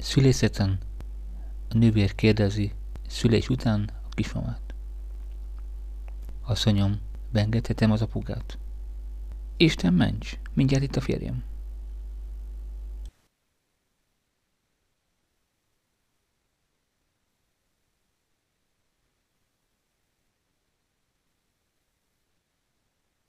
Szülészeten a nővér kérdezi szülés után a kismamát. Asszonyom, beengedhetem az apukát. Isten ments, mindjárt itt a férjem.